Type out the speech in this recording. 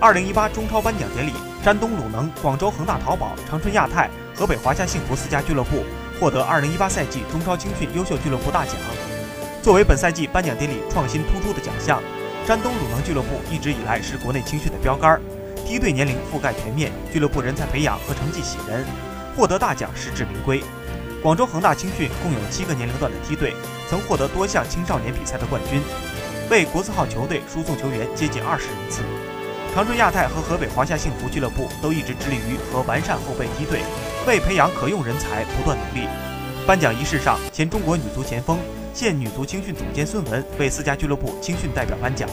二零一八中超颁奖典礼，山东鲁能、广州恒大淘宝、长春亚泰、河北华夏幸福四家俱乐部获得二零一八赛季中超青训优秀俱乐部大奖。作为本赛季颁奖典礼创新突出的奖项，山东鲁能俱乐部一直以来是国内青训的标杆，梯队年龄覆盖全面，俱乐部人才培养和成绩喜人，获得大奖实至名归。广州恒大青训共有七个年龄段的梯队，曾获得多项青少年比赛的冠军，为国字号球队输送球员接近二十人次。长春亚泰和河北华夏幸福俱乐部都一直致力于和完善后备梯队，为培养可用人才不断努力。颁奖仪式上，前中国女足前锋、现女足青训总监孙雯为四家俱乐部青训代表颁奖。